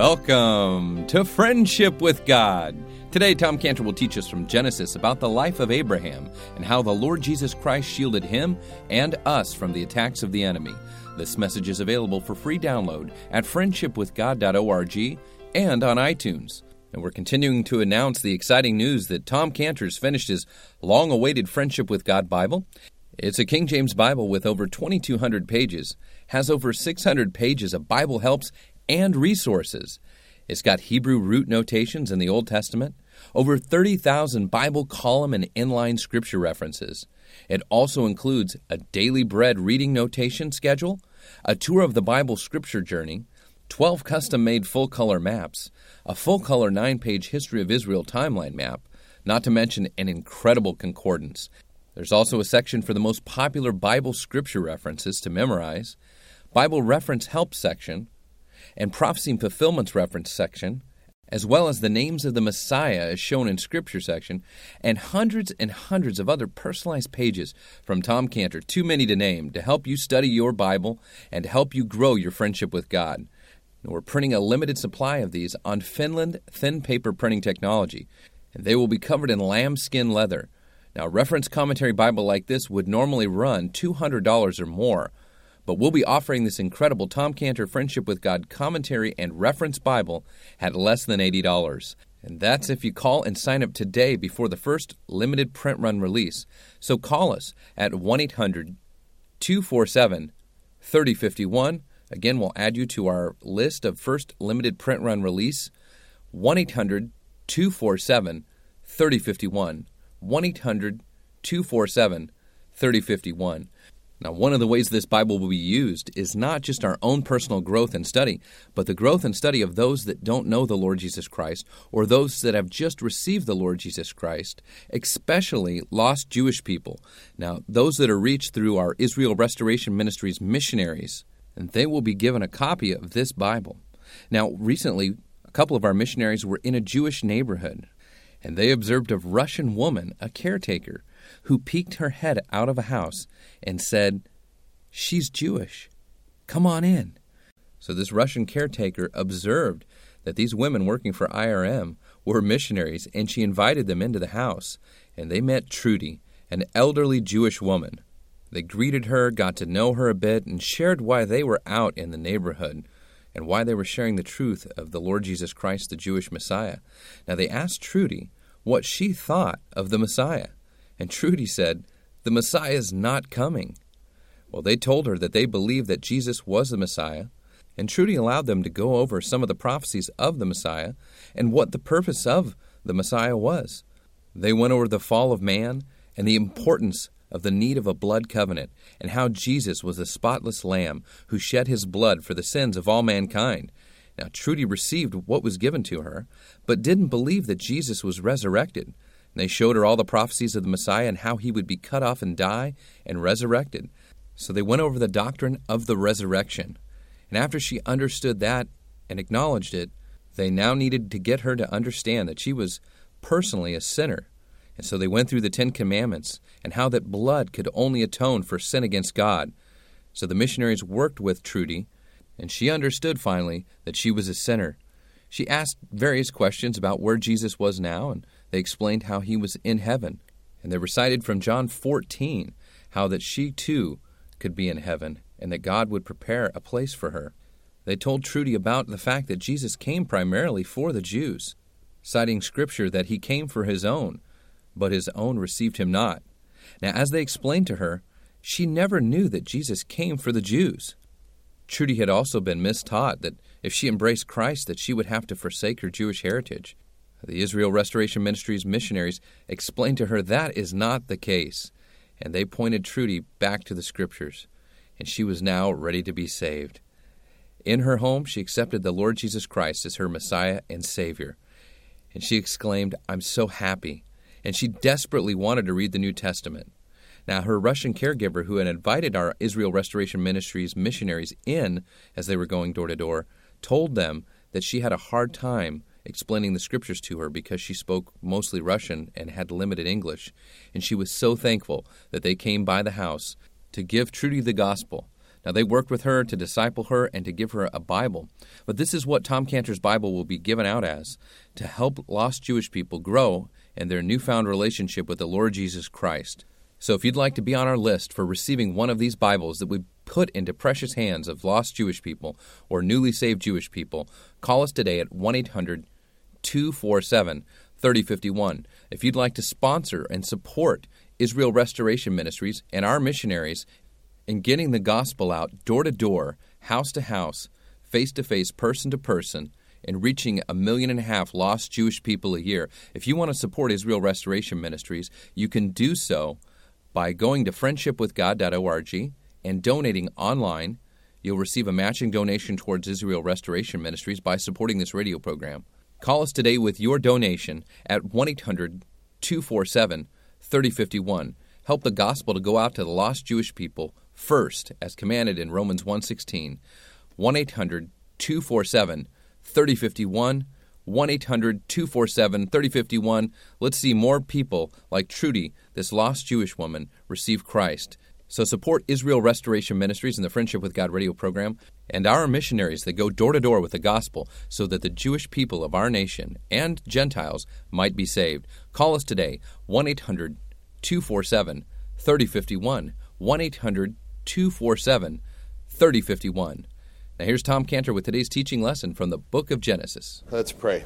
Welcome to Friendship with God. Today, Tom Cantor will teach us from Genesis about the life of Abraham and how the Lord Jesus Christ shielded him and us from the attacks of the enemy. This message is available for free download at friendshipwithgod.org and on iTunes. And we're continuing to announce the exciting news that Tom Cantor's finished his long awaited Friendship with God Bible. It's a King James Bible with over 2,200 pages, has over 600 pages of Bible helps and resources. It's got Hebrew root notations in the Old Testament, over 30,000 Bible column and inline scripture references. It also includes a daily bread reading notation schedule, a tour of the Bible scripture journey, 12 custom made full color maps, a full color 9 page History of Israel timeline map, not to mention an incredible concordance. There's also a section for the most popular Bible scripture references to memorize, Bible reference help section, and prophecy and fulfillments reference section, as well as the names of the Messiah as shown in Scripture section, and hundreds and hundreds of other personalized pages from Tom Cantor, too many to name, to help you study your Bible and to help you grow your friendship with God. we're printing a limited supply of these on Finland thin paper printing technology, and they will be covered in lambskin leather. Now, a reference commentary Bible like this would normally run $200 or more. But we'll be offering this incredible Tom Cantor Friendship with God commentary and reference Bible at less than $80. And that's if you call and sign up today before the first limited print run release. So call us at 1 800 247 3051. Again, we'll add you to our list of first limited print run release 1 800 247 3051. 1 800 247 3051. Now, one of the ways this Bible will be used is not just our own personal growth and study, but the growth and study of those that don't know the Lord Jesus Christ or those that have just received the Lord Jesus Christ, especially lost Jewish people. Now, those that are reached through our Israel Restoration Ministries missionaries, and they will be given a copy of this Bible. Now, recently, a couple of our missionaries were in a Jewish neighborhood, and they observed a Russian woman, a caretaker, who peeked her head out of a house and said, She's Jewish. Come on in. So this Russian caretaker observed that these women working for IRM were missionaries, and she invited them into the house, and they met Trudy, an elderly Jewish woman. They greeted her, got to know her a bit, and shared why they were out in the neighborhood and why they were sharing the truth of the Lord Jesus Christ, the Jewish Messiah. Now, they asked Trudy what she thought of the Messiah. And Trudy said, The Messiah is not coming. Well, they told her that they believed that Jesus was the Messiah, and Trudy allowed them to go over some of the prophecies of the Messiah and what the purpose of the Messiah was. They went over the fall of man and the importance of the need of a blood covenant, and how Jesus was the spotless lamb who shed his blood for the sins of all mankind. Now, Trudy received what was given to her, but didn't believe that Jesus was resurrected. They showed her all the prophecies of the Messiah and how he would be cut off and die and resurrected. So they went over the doctrine of the resurrection. And after she understood that and acknowledged it, they now needed to get her to understand that she was personally a sinner. And so they went through the Ten Commandments and how that blood could only atone for sin against God. So the missionaries worked with Trudy, and she understood finally that she was a sinner. She asked various questions about where Jesus was now and they explained how he was in heaven, and they recited from John 14 how that she too could be in heaven and that God would prepare a place for her. They told Trudy about the fact that Jesus came primarily for the Jews, citing scripture that he came for his own, but his own received him not. Now, as they explained to her, she never knew that Jesus came for the Jews. Trudy had also been mistaught that if she embraced Christ that she would have to forsake her Jewish heritage. The Israel Restoration Ministries missionaries explained to her that is not the case, and they pointed Trudy back to the Scriptures, and she was now ready to be saved. In her home, she accepted the Lord Jesus Christ as her Messiah and Savior, and she exclaimed, I'm so happy, and she desperately wanted to read the New Testament. Now, her Russian caregiver, who had invited our Israel Restoration Ministries missionaries in as they were going door to door, told them that she had a hard time explaining the scriptures to her because she spoke mostly Russian and had limited English, and she was so thankful that they came by the house to give Trudy the gospel, Now, they worked with her to disciple her and to give her a Bible. But this is what Tom Cantor's Bible will be given out as to help lost Jewish people grow in their newfound relationship with the Lord Jesus Christ. So, if you'd like to be on our list for receiving one of these Bibles that we put into precious hands of lost Jewish people or newly saved Jewish people, call us today at 1 800 247 3051. If you'd like to sponsor and support Israel Restoration Ministries and our missionaries in getting the gospel out door to door, house to house, face to face, person to person, and reaching a million and a half lost Jewish people a year. If you want to support Israel Restoration Ministries, you can do so by going to friendshipwithgod.org and donating online. You'll receive a matching donation towards Israel Restoration Ministries by supporting this radio program. Call us today with your donation at 1 800 247 3051. Help the gospel to go out to the lost Jewish people first, as commanded in Romans 1:16. 1 800 247 3051. 1 800 247 3051. Let's see more people like Trudy, this lost Jewish woman, receive Christ. So support Israel Restoration Ministries and the Friendship with God radio program and our missionaries that go door to door with the gospel so that the Jewish people of our nation and Gentiles might be saved. Call us today, 1 800 247 3051. 1 800 247 3051. Now, here's Tom Cantor with today's teaching lesson from the book of Genesis. Let's pray.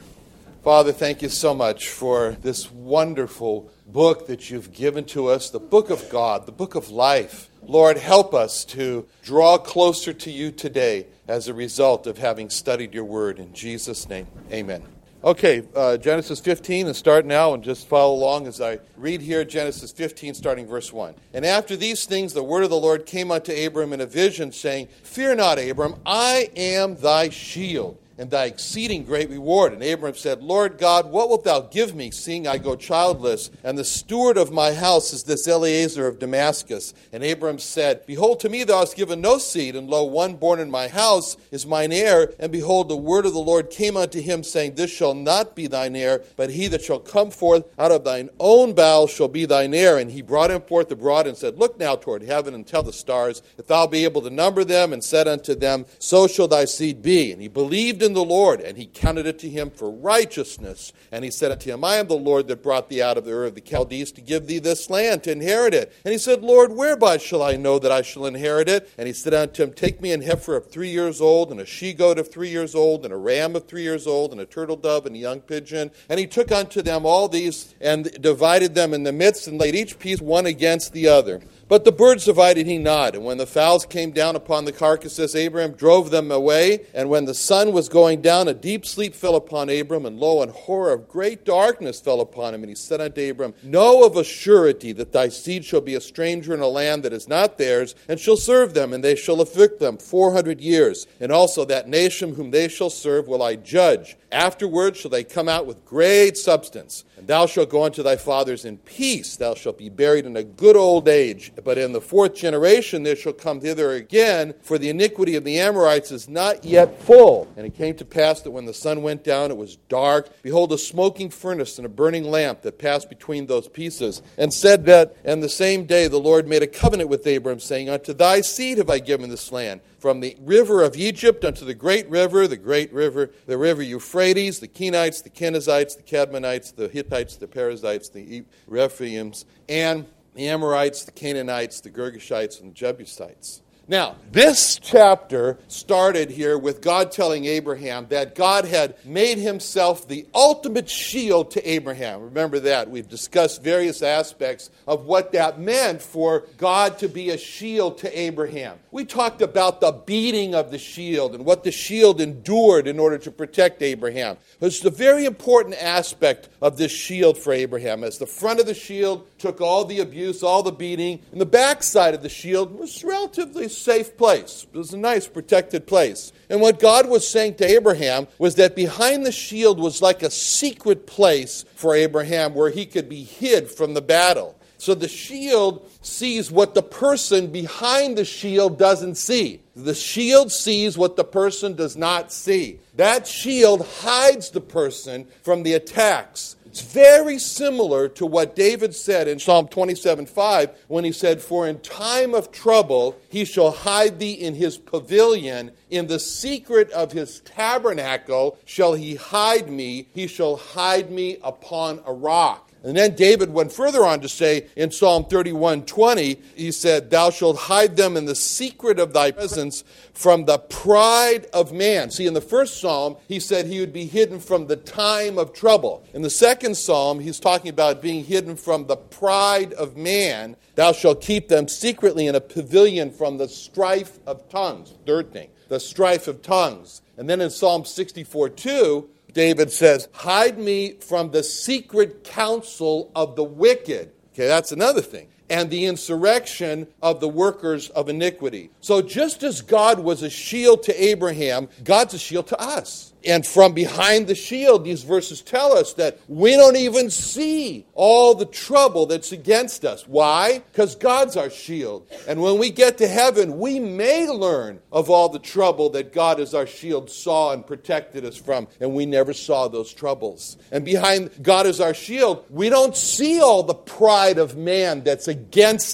Father, thank you so much for this wonderful book that you've given to us, the book of God, the book of life. Lord, help us to draw closer to you today as a result of having studied your word. In Jesus' name, amen. Okay, uh, Genesis 15, and start now and just follow along as I read here Genesis 15, starting verse 1. And after these things, the word of the Lord came unto Abram in a vision, saying, Fear not, Abram, I am thy shield and thy exceeding great reward. And Abram said, Lord God, what wilt thou give me, seeing I go childless? And the steward of my house is this Eliezer of Damascus. And Abram said, Behold, to me thou hast given no seed, and lo, one born in my house is mine heir. And behold, the word of the Lord came unto him, saying, This shall not be thine heir, but he that shall come forth out of thine own bowels shall be thine heir. And he brought him forth abroad and said, Look now toward heaven and tell the stars, if thou be able to number them, and said unto them, So shall thy seed be. And he believed in the Lord, and he counted it to him for righteousness. And he said unto him, I am the Lord that brought thee out of the Ur of the Chaldees to give thee this land to inherit it. And he said, Lord, whereby shall I know that I shall inherit it? And he said unto him, Take me an heifer of three years old, and a she goat of three years old, and a ram of three years old, and a turtle dove, and a young pigeon. And he took unto them all these, and divided them in the midst, and laid each piece one against the other. But the birds divided he not. And when the fowls came down upon the carcasses, Abraham drove them away. And when the sun was going down, a deep sleep fell upon Abram, and lo, an horror of great darkness fell upon him. And he said unto Abram, Know of a surety that thy seed shall be a stranger in a land that is not theirs, and shall serve them, and they shall afflict them four hundred years. And also that nation whom they shall serve will I judge. Afterward shall they come out with great substance. And thou shalt go unto thy fathers in peace. Thou shalt be buried in a good old age. But in the fourth generation there shall come thither again, for the iniquity of the Amorites is not yet full. And it came to pass that when the sun went down, it was dark. Behold, a smoking furnace and a burning lamp that passed between those pieces. And said that, and the same day the Lord made a covenant with Abram, saying, Unto thy seed have I given this land from the river of Egypt unto the great river, the great river, the river Euphrates, the Kenites, the Kenizzites, the Cadmonites, the Hittites, the Perizzites, the Rephaims, and the Amorites, the Canaanites, the Girgashites, and the Jebusites. Now, this chapter started here with God telling Abraham that God had made himself the ultimate shield to Abraham. Remember that. We've discussed various aspects of what that meant for God to be a shield to Abraham. We talked about the beating of the shield and what the shield endured in order to protect Abraham. It's a very important aspect of this shield for Abraham, as the front of the shield took all the abuse, all the beating, and the backside of the shield was relatively safe place. It was a nice, protected place. And what God was saying to Abraham was that behind the shield was like a secret place for Abraham where he could be hid from the battle. So the shield sees what the person behind the shield doesn't see. The shield sees what the person does not see. That shield hides the person from the attacks It's very similar to what David said in Psalm 27 5 when he said, For in time of trouble he shall hide thee in his pavilion, in the secret of his tabernacle shall he hide me, he shall hide me upon a rock. And then David went further on to say in Psalm 31 20, he said, Thou shalt hide them in the secret of thy presence from the pride of man. See, in the first psalm, he said he would be hidden from the time of trouble. In the second psalm, he's talking about being hidden from the pride of man. Thou shalt keep them secretly in a pavilion from the strife of tongues. Third thing, the strife of tongues. And then in Psalm 64 2, David says, Hide me from the secret counsel of the wicked. Okay, that's another thing. And the insurrection of the workers of iniquity. So, just as God was a shield to Abraham, God's a shield to us. And from behind the shield, these verses tell us that we don't even see all the trouble that's against us. Why? Because God's our shield. And when we get to heaven, we may learn of all the trouble that God as our shield saw and protected us from, and we never saw those troubles. And behind God as our shield, we don't see all the pride of man that's against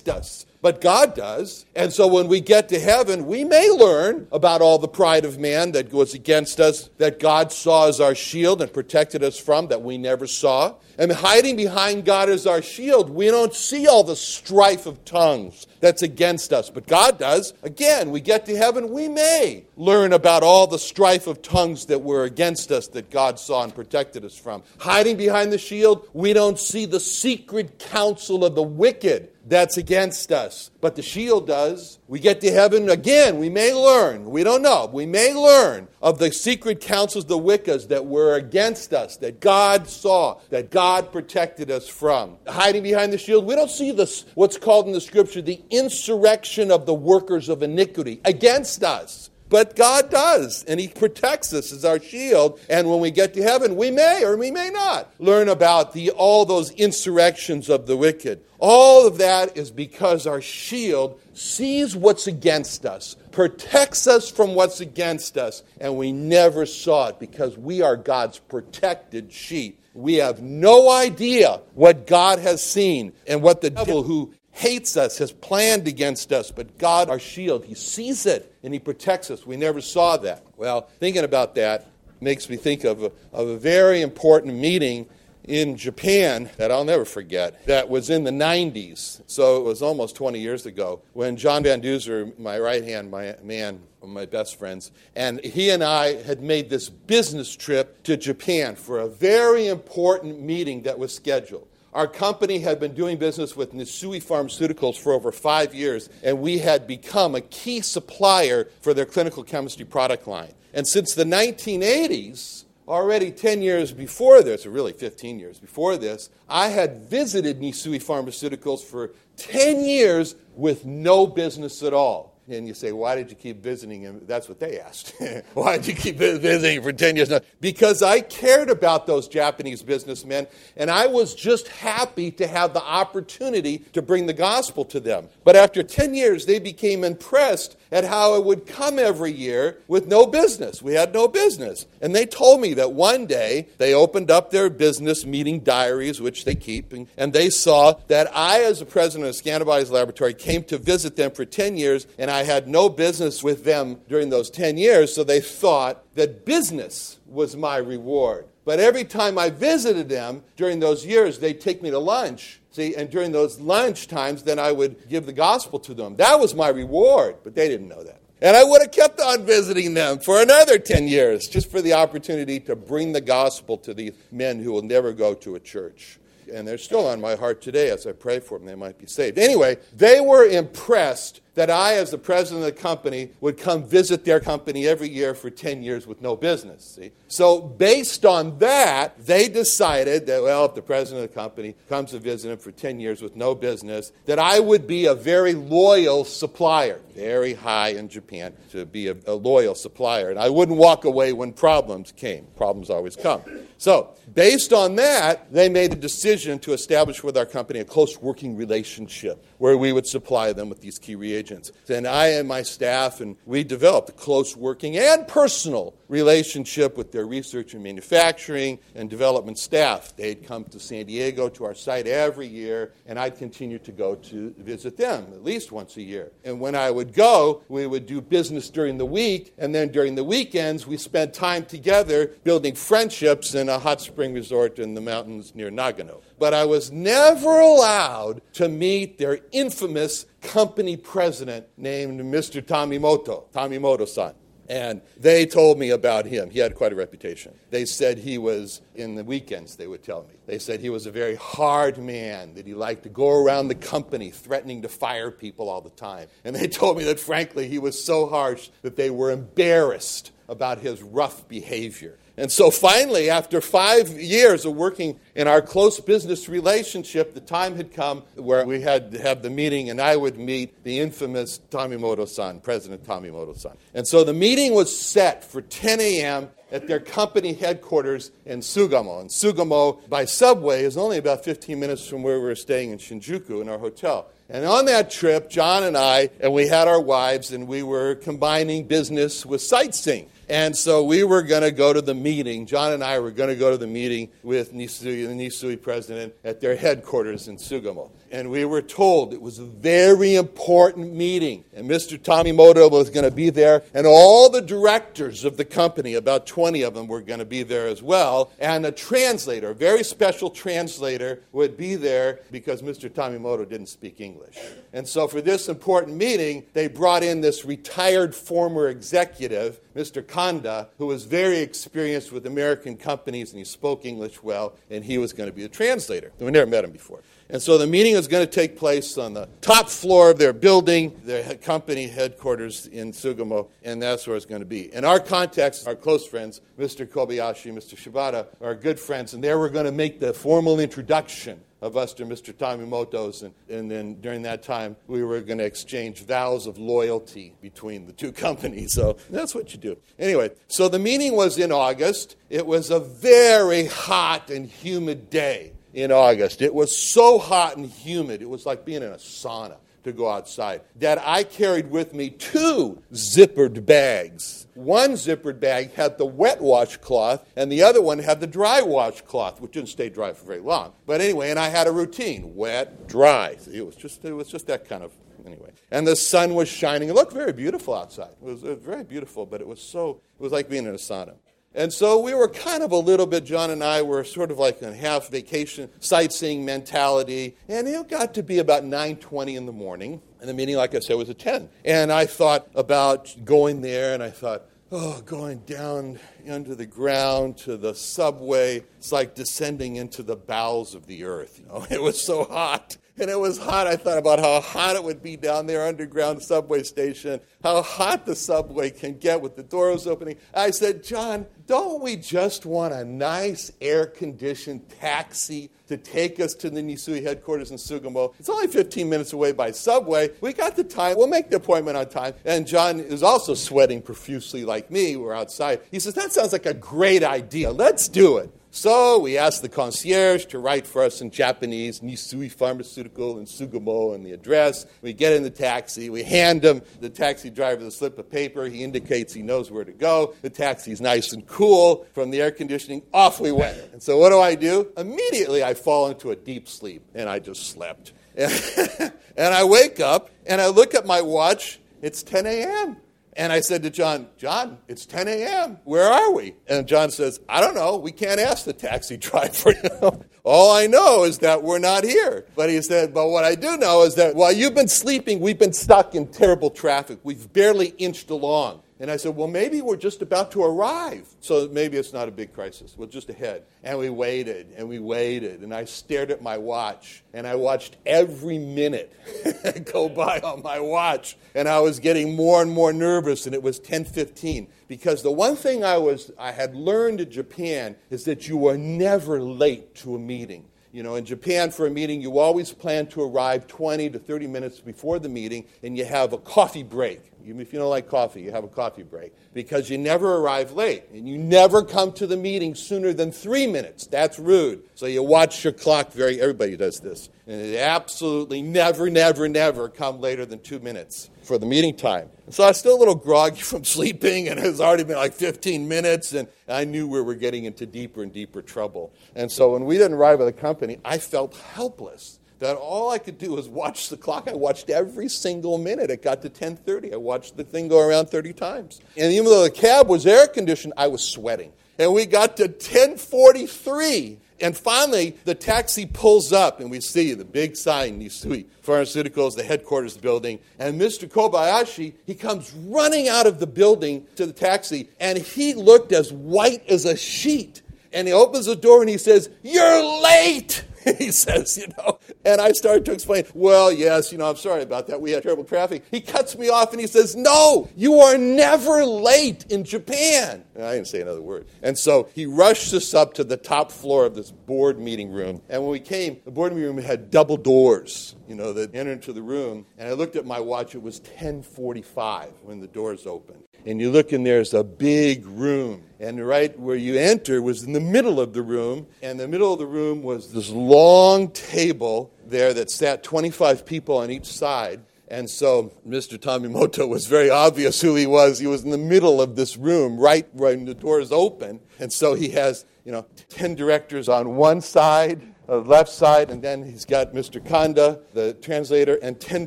us but God does. And so when we get to heaven, we may learn about all the pride of man that was against us, that God saw as our shield and protected us from, that we never saw. And hiding behind God as our shield, we don't see all the strife of tongues that's against us, but God does. Again, we get to heaven, we may learn about all the strife of tongues that were against us that God saw and protected us from. Hiding behind the shield, we don't see the secret counsel of the wicked that's against us. But the shield does. We get to heaven again. We may learn. We don't know. We may learn of the secret counsels the Wiccas that were against us, that God saw, that God protected us from. Hiding behind the shield, we don't see this, what's called in the scripture the insurrection of the workers of iniquity against us. But God does, and He protects us as our shield. And when we get to heaven, we may or we may not learn about the, all those insurrections of the wicked. All of that is because our shield sees what's against us, protects us from what's against us, and we never saw it because we are God's protected sheep. We have no idea what God has seen and what the devil who hates us, has planned against us, but God, our shield, He sees it and He protects us. We never saw that. Well, thinking about that makes me think of a, of a very important meeting in Japan that I'll never forget that was in the 90s. So it was almost 20 years ago when John Van Duzer, my right hand my man, one of my best friends, and he and I had made this business trip to Japan for a very important meeting that was scheduled. Our company had been doing business with Nissui Pharmaceuticals for over five years, and we had become a key supplier for their clinical chemistry product line. And since the 1980s, already 10 years before this, or really 15 years before this, I had visited Nissui Pharmaceuticals for 10 years with no business at all. And you say, why did you keep visiting him? That's what they asked. why did you keep visiting for 10 years? because I cared about those Japanese businessmen, and I was just happy to have the opportunity to bring the gospel to them. But after 10 years, they became impressed at how it would come every year with no business. We had no business. And they told me that one day they opened up their business meeting diaries, which they keep, and they saw that I, as the president of Scantibodies Laboratory, came to visit them for 10 years, and I had no business with them during those 10 years, so they thought that business was my reward. But every time I visited them during those years, they'd take me to lunch See, and during those lunch times, then I would give the gospel to them. That was my reward, but they didn't know that. And I would have kept on visiting them for another 10 years just for the opportunity to bring the gospel to these men who will never go to a church. And they're still on my heart today as I pray for them. They might be saved. Anyway, they were impressed that I, as the president of the company, would come visit their company every year for 10 years with no business. See? So, based on that, they decided that, well, if the president of the company comes to visit them for 10 years with no business, that I would be a very loyal supplier. Very high in Japan to be a, a loyal supplier. And I wouldn't walk away when problems came. Problems always come. So, based on that, they made a decision to establish with our company a close working relationship where we would supply them with these key reagents intelligence. And I and my staff, and we developed a close working and personal relationship with their research and manufacturing and development staff. They'd come to San Diego to our site every year, and I'd continue to go to visit them at least once a year. And when I would go, we would do business during the week, and then during the weekends, we spent time together building friendships in a hot spring resort in the mountains near Nagano. But I was never allowed to meet their infamous company president named Mr. Tamimoto, Tamimoto san. And they told me about him. He had quite a reputation. They said he was, in the weekends, they would tell me, they said he was a very hard man, that he liked to go around the company threatening to fire people all the time. And they told me that, frankly, he was so harsh that they were embarrassed about his rough behavior. And so finally, after five years of working in our close business relationship, the time had come where we had to have the meeting, and I would meet the infamous Tamimoto san, President Tamimoto san. And so the meeting was set for 10 a.m. at their company headquarters in Sugamo. And Sugamo, by subway, is only about 15 minutes from where we were staying in Shinjuku in our hotel. And on that trip, John and I, and we had our wives, and we were combining business with sightseeing. And so we were going to go to the meeting. John and I were going to go to the meeting with Nissui, the Nissui president, at their headquarters in Sugamo. And we were told it was a very important meeting. And Mr. Tamimoto was going to be there. And all the directors of the company, about 20 of them, were going to be there as well. And a translator, a very special translator, would be there because Mr. Tamimoto didn't speak English. And so for this important meeting, they brought in this retired former executive, Mr. Kanda, who was very experienced with American companies and he spoke English well, and he was going to be a translator. We never met him before. And so the meeting was going to take place on the top floor of their building, their company headquarters in Sugamo, and that's where it's going to be. And our contacts, our close friends, Mr. Kobayashi, Mr. Shibata, are good friends, and there we're going to make the formal introduction of us to Mr. Tamimoto's. And, and then during that time, we were going to exchange vows of loyalty between the two companies. So that's what you do. Anyway, so the meeting was in August. It was a very hot and humid day in August. It was so hot and humid, it was like being in a sauna to go outside, that I carried with me two zippered bags. One zippered bag had the wet washcloth, and the other one had the dry washcloth, which didn't stay dry for very long. But anyway, and I had a routine wet, dry. It was just, it was just that kind of anyway. And the sun was shining. It looked very beautiful outside. It was, it was very beautiful, but it was so, it was like being in a sauna. And so we were kind of a little bit, John and I were sort of like a half vacation sightseeing mentality. And it got to be about 9.20 in the morning. And the meeting, like I said, was at 10. And I thought about going there, and I thought, oh, going down under the ground to the subway, it's like descending into the bowels of the earth. You know, it was so hot and it was hot. I thought about how hot it would be down there underground subway station, how hot the subway can get with the doors opening. I said, John, don't we just want a nice air conditioned taxi to take us to the Nissui headquarters in Sugamo? It's only 15 minutes away by subway. We got the time. We'll make the appointment on time. And John is also sweating profusely like me. We're outside. He says, That sounds like a great idea. Let's do it. So we asked the concierge to write for us in Japanese, Nissui Pharmaceutical in Sugamo and the address. We get in the taxi. We hand him, the taxi driver, the slip of paper. He indicates he knows where to go. The taxi's nice and cool from the air conditioning. Off we went. And so what do I do? Immediately I fall into a deep sleep and I just slept. and I wake up and I look at my watch. It's 10 a.m. And I said to John, John, it's 10 a.m. Where are we? And John says, I don't know. We can't ask the taxi driver. All I know is that we're not here. But he said, But what I do know is that while you've been sleeping, we've been stuck in terrible traffic. We've barely inched along. And I said, Well, maybe we're just about to arrive. So maybe it's not a big crisis. We're just ahead. And we waited and we waited. And I stared at my watch and I watched every minute go by on my watch. And I was getting more and more nervous. And it was 10:15 because the one thing I was I had learned in Japan is that you are never late to a meeting. You know, in Japan, for a meeting, you always plan to arrive 20 to 30 minutes before the meeting, and you have a coffee break if you don't like coffee, you have a coffee break. Because you never arrive late. And you never come to the meeting sooner than three minutes. That's rude. So you watch your clock very, everybody does this. And absolutely never, never, never come later than two minutes for the meeting time. So I was still a little groggy from sleeping, and it has already been like 15 minutes, and I knew we were getting into deeper and deeper trouble. And so when we didn't arrive at the company, I felt helpless that all I could do was watch the clock. I watched every single minute. It got to 10:30. I watched the thing go around 30 times. And even though the cab was air conditioned, I was sweating. And we got to 10:43, and finally the taxi pulls up, and we see the big sign, Nissui Pharmaceuticals, the headquarters building. And Mr. Kobayashi, he comes running out of the building to the taxi, and he looked as white as a sheet. And he opens the door and he says, "You're late." he says, you know. And I started to explain, well, yes, you know, I'm sorry about that. We had terrible traffic. He cuts me off and he says, no, you are never late in Japan. And I didn't say another word. And so he rushed us up to the top floor of this board meeting room. And when we came, the board meeting room had double doors, you know, that enter into the room. And I looked at my watch. It was 1045 when the doors opened and you look in there's a big room and right where you enter was in the middle of the room and the middle of the room was this long table there that sat 25 people on each side and so Mr. Tamimoto was very obvious who he was. He was in the middle of this room, right when the doors open. And so he has, you know, 10 directors on one side, uh, left side, and then he's got Mr. Kanda, the translator, and 10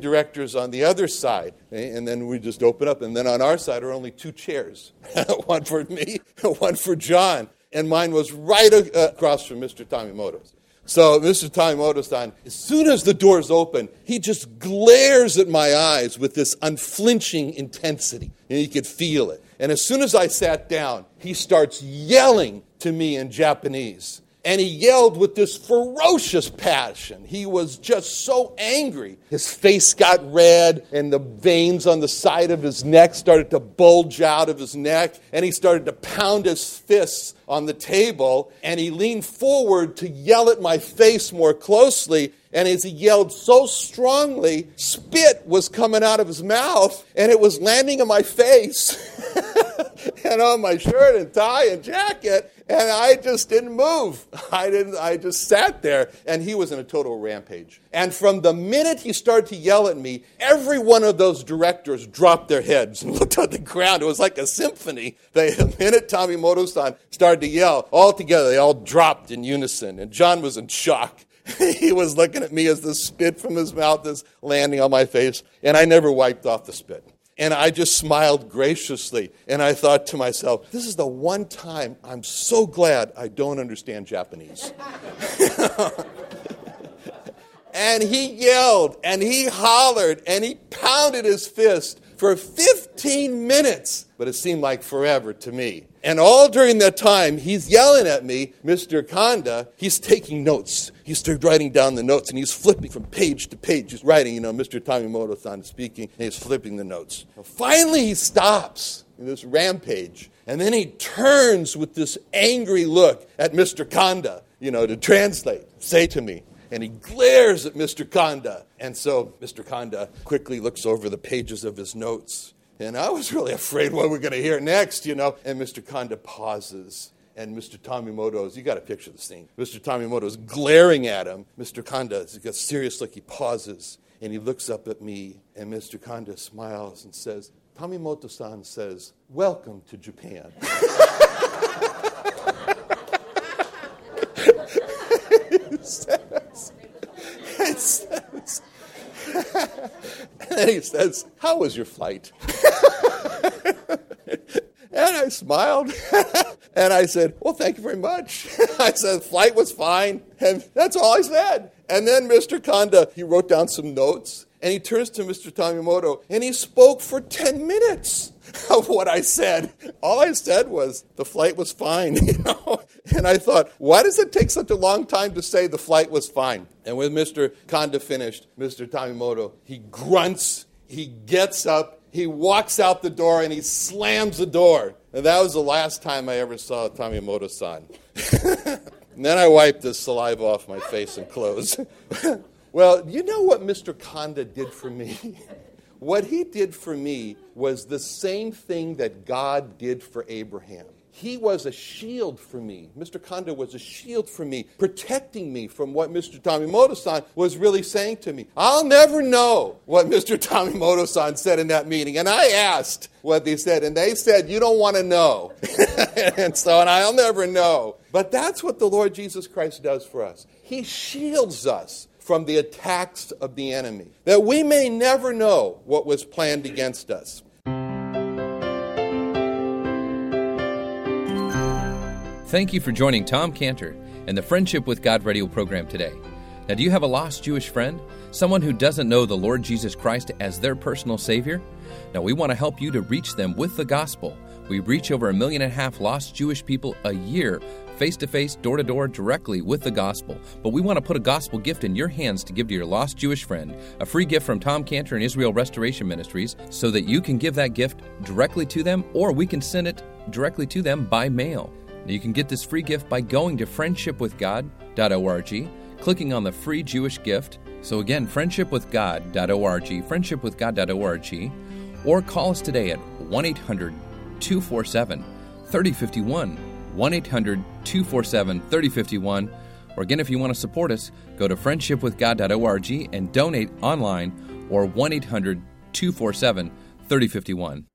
directors on the other side. And then we just open up. And then on our side are only two chairs one for me, one for John. And mine was right across from Mr. Tamimoto's. So Mr. Tamimoto-san, as soon as the doors open, he just glares at my eyes with this unflinching intensity. And you could feel it. And as soon as I sat down, he starts yelling to me in Japanese and he yelled with this ferocious passion. He was just so angry. His face got red, and the veins on the side of his neck started to bulge out of his neck, and he started to pound his fists on the table, and he leaned forward to yell at my face more closely. And as he yelled so strongly, spit was coming out of his mouth, and it was landing in my face and on my shirt and tie and jacket and I just didn't move. I didn't. I just sat there, and he was in a total rampage. And from the minute he started to yell at me, every one of those directors dropped their heads and looked at the ground. It was like a symphony. They, the minute Tamimoto-san started to yell, all together, they all dropped in unison, and John was in shock. he was looking at me as the spit from his mouth is landing on my face, and I never wiped off the spit. And I just smiled graciously. And I thought to myself, this is the one time I'm so glad I don't understand Japanese. and he yelled and he hollered and he pounded his fist for 15 minutes, but it seemed like forever to me. And all during that time, he's yelling at me, Mr. Kanda. He's taking notes. He's writing down the notes and he's flipping from page to page. He's writing, you know, Mr. Tamimoto san speaking, and he's flipping the notes. Finally, he stops in this rampage. And then he turns with this angry look at Mr. Kanda, you know, to translate. Say to me, and he glares at Mr. Kanda. And so Mr. Kanda quickly looks over the pages of his notes. And I was really afraid what we're going to hear next, you know. And Mr. Kanda pauses. And Mr. Tamimoto's, you got to picture the scene. Mr. Tamimoto's glaring at him. Mr. Gets serious look, he pauses. And he looks up at me. And Mr. Kanda smiles and says, Tamimoto san says, Welcome to Japan. says, it says, he says, How was your flight? and I smiled and I said, Well, thank you very much. I said, Flight was fine. And that's all I said. And then Mr. Kanda, he wrote down some notes and he turns to Mr. Tamimoto and he spoke for 10 minutes of what I said. All I said was the flight was fine, you know. And I thought, why does it take such a long time to say the flight was fine? And when Mr. Kanda finished, Mr. Tamimoto, he grunts, he gets up, he walks out the door, and he slams the door. And that was the last time I ever saw Tamimoto-san. and then I wiped the saliva off my face and clothes. well, you know what Mr. Kanda did for me? What he did for me was the same thing that God did for Abraham. He was a shield for me. Mr. Kondo was a shield for me, protecting me from what Mr. Tomimoto-san was really saying to me. I'll never know what Mr. Tomimoto-san said in that meeting. And I asked what they said, and they said, you don't want to know. and so, and I'll never know. But that's what the Lord Jesus Christ does for us. He shields us from the attacks of the enemy, that we may never know what was planned against us. Thank you for joining Tom Cantor and the Friendship with God radio program today. Now, do you have a lost Jewish friend? Someone who doesn't know the Lord Jesus Christ as their personal Savior? Now, we want to help you to reach them with the gospel. We reach over a million and a half lost Jewish people a year, face to face, door to door, directly with the gospel. But we want to put a gospel gift in your hands to give to your lost Jewish friend, a free gift from Tom Cantor and Israel Restoration Ministries, so that you can give that gift directly to them, or we can send it directly to them by mail. Now, you can get this free gift by going to friendshipwithgod.org, clicking on the free Jewish gift. So, again, friendshipwithgod.org, friendshipwithgod.org, or call us today at 1 800 247 3051. 1 800 247 3051. Or again, if you want to support us, go to friendshipwithgod.org and donate online or 1 800 247 3051.